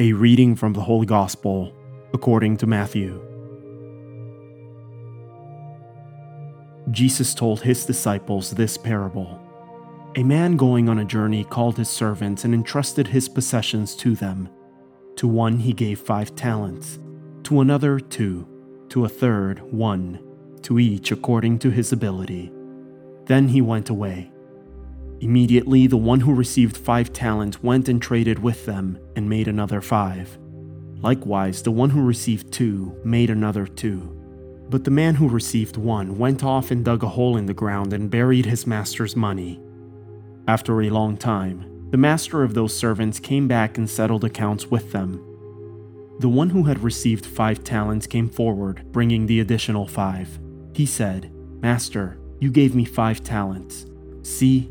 A reading from the Holy Gospel according to Matthew. Jesus told his disciples this parable A man going on a journey called his servants and entrusted his possessions to them. To one he gave five talents, to another two, to a third one, to each according to his ability. Then he went away. Immediately, the one who received five talents went and traded with them and made another five. Likewise, the one who received two made another two. But the man who received one went off and dug a hole in the ground and buried his master's money. After a long time, the master of those servants came back and settled accounts with them. The one who had received five talents came forward, bringing the additional five. He said, Master, you gave me five talents. See,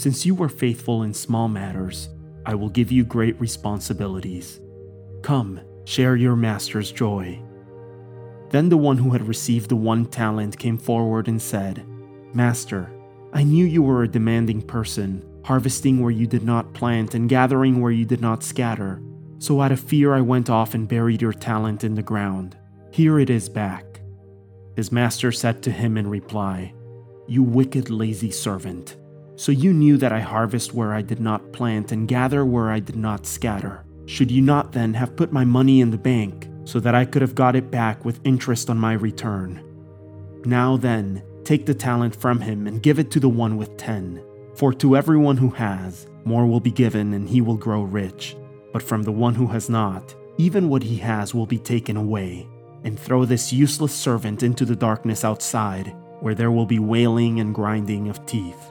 Since you were faithful in small matters, I will give you great responsibilities. Come, share your master's joy. Then the one who had received the one talent came forward and said, Master, I knew you were a demanding person, harvesting where you did not plant and gathering where you did not scatter. So out of fear, I went off and buried your talent in the ground. Here it is back. His master said to him in reply, You wicked, lazy servant. So you knew that I harvest where I did not plant and gather where I did not scatter. Should you not then have put my money in the bank, so that I could have got it back with interest on my return? Now then, take the talent from him and give it to the one with ten. For to everyone who has, more will be given and he will grow rich. But from the one who has not, even what he has will be taken away. And throw this useless servant into the darkness outside, where there will be wailing and grinding of teeth.